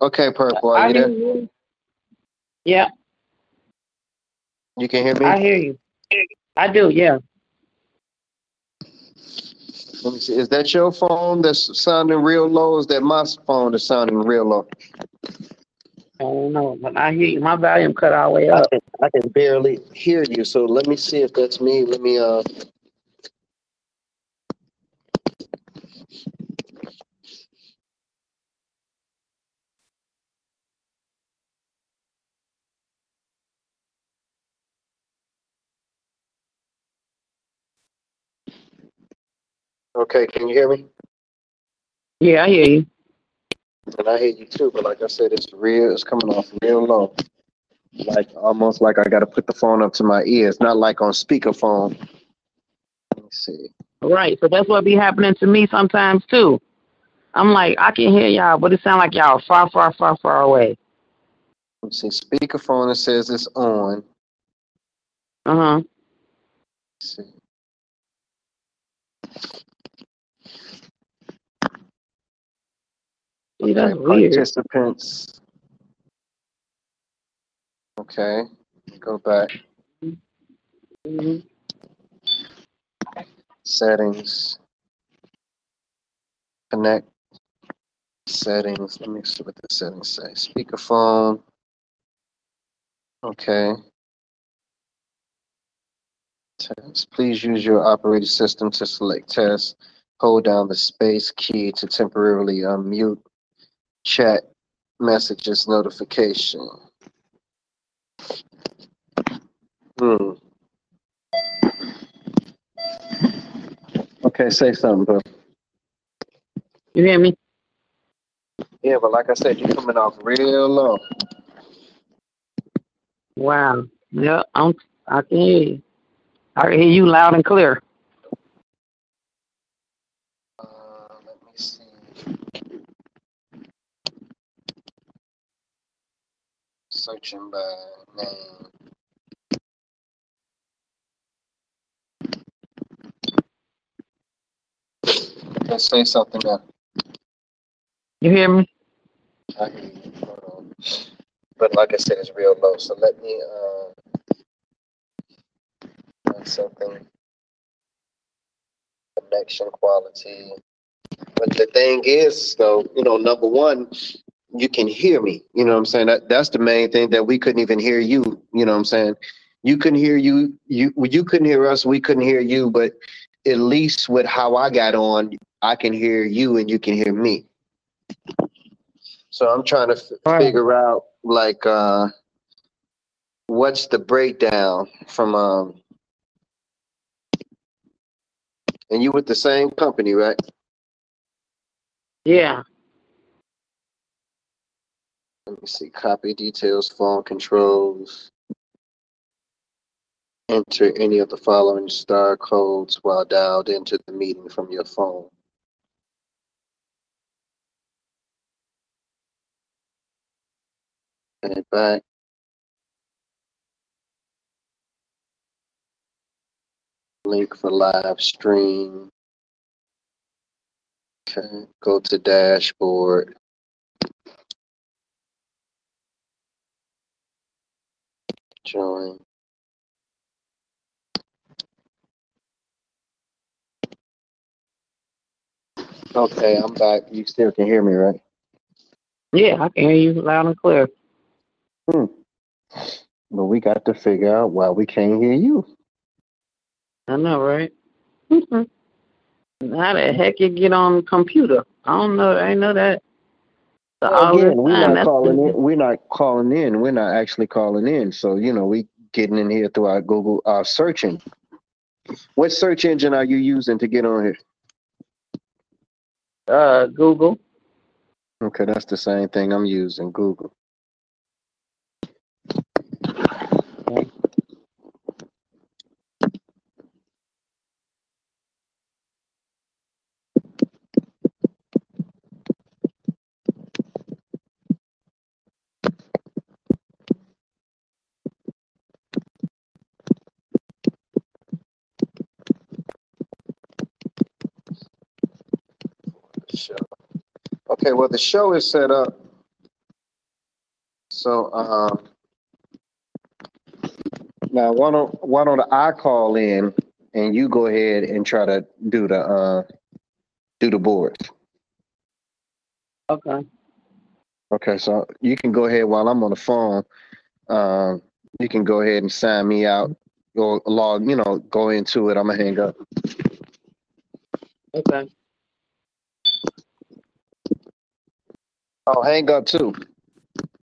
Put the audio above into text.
Okay, Purple, are I you there? you. Yeah, You can hear me? I hear you. I do, yeah. Let me see. Is that your phone that's sounding real low? Or is that my phone that's sounding real low? I don't know, but I hear you. My volume cut all the way I up. can, I can barely hear you. So let me see if that's me. Let me uh. Okay, can you hear me? Yeah, I hear you. And I hear you too, but like I said, it's real. It's coming off real low, like almost like I got to put the phone up to my ear. It's not like on speakerphone. Let me see. Right. So that's what be happening to me sometimes too. I'm like, I can hear y'all, but it sound like y'all far, far, far, far away. Let me see. Speakerphone. It says it's on. Uh huh. Let's see. See, that's weird. participants. Okay, go back. hmm Settings. Connect. Settings. Let me see what the settings say. Speakerphone. Okay. Test. Please use your operating system to select test. Hold down the space key to temporarily unmute chat messages notification. Hmm. Okay, say something, bro. You hear me? Yeah, but like I said, you're coming off real low. Wow. Yeah, I'm. I can hear you. I can hear you loud and clear. Uh, let me see. Searching by name. Let's say something now. You hear me? I hear you. On. But like I said, it's real low. So let me uh something. Connection quality. But the thing is, though, you know, number one, you can hear me. You know what I'm saying? That that's the main thing that we couldn't even hear you. You know what I'm saying? You couldn't hear you. You you couldn't hear us. We couldn't hear you. But at least with how I got on, I can hear you and you can hear me. So I'm trying to f- figure out like uh what's the breakdown from um and you with the same company, right? Yeah. Let me see. Copy details, phone controls. Enter any of the following star codes while dialed into the meeting from your phone. And back. Link for live stream. Okay. Go to dashboard. Join. Okay, I'm back. You still can hear me, right? Yeah, I can hear you loud and clear. Hmm. But we got to figure out why we can't hear you. I know, right? How the heck you get on the computer? I don't know. I ain't know that. So Well, again, we're not calling in. We're not calling in. We're not actually calling in. So you know, we getting in here through our Google uh, searching. What search engine are you using to get on here? uh Google. Okay, that's the same thing I'm using, Google. Sure. Okay, Okay, well, the show is set up. So, um, now why don't, why don't I call in and you go ahead and try to do the, uh, do the boards? Okay. Okay, so you can go ahead while I'm on the phone. Um, you can go ahead and sign me out or log, you know, go into it. I'm gonna hang up. Okay. Oh, hang up too.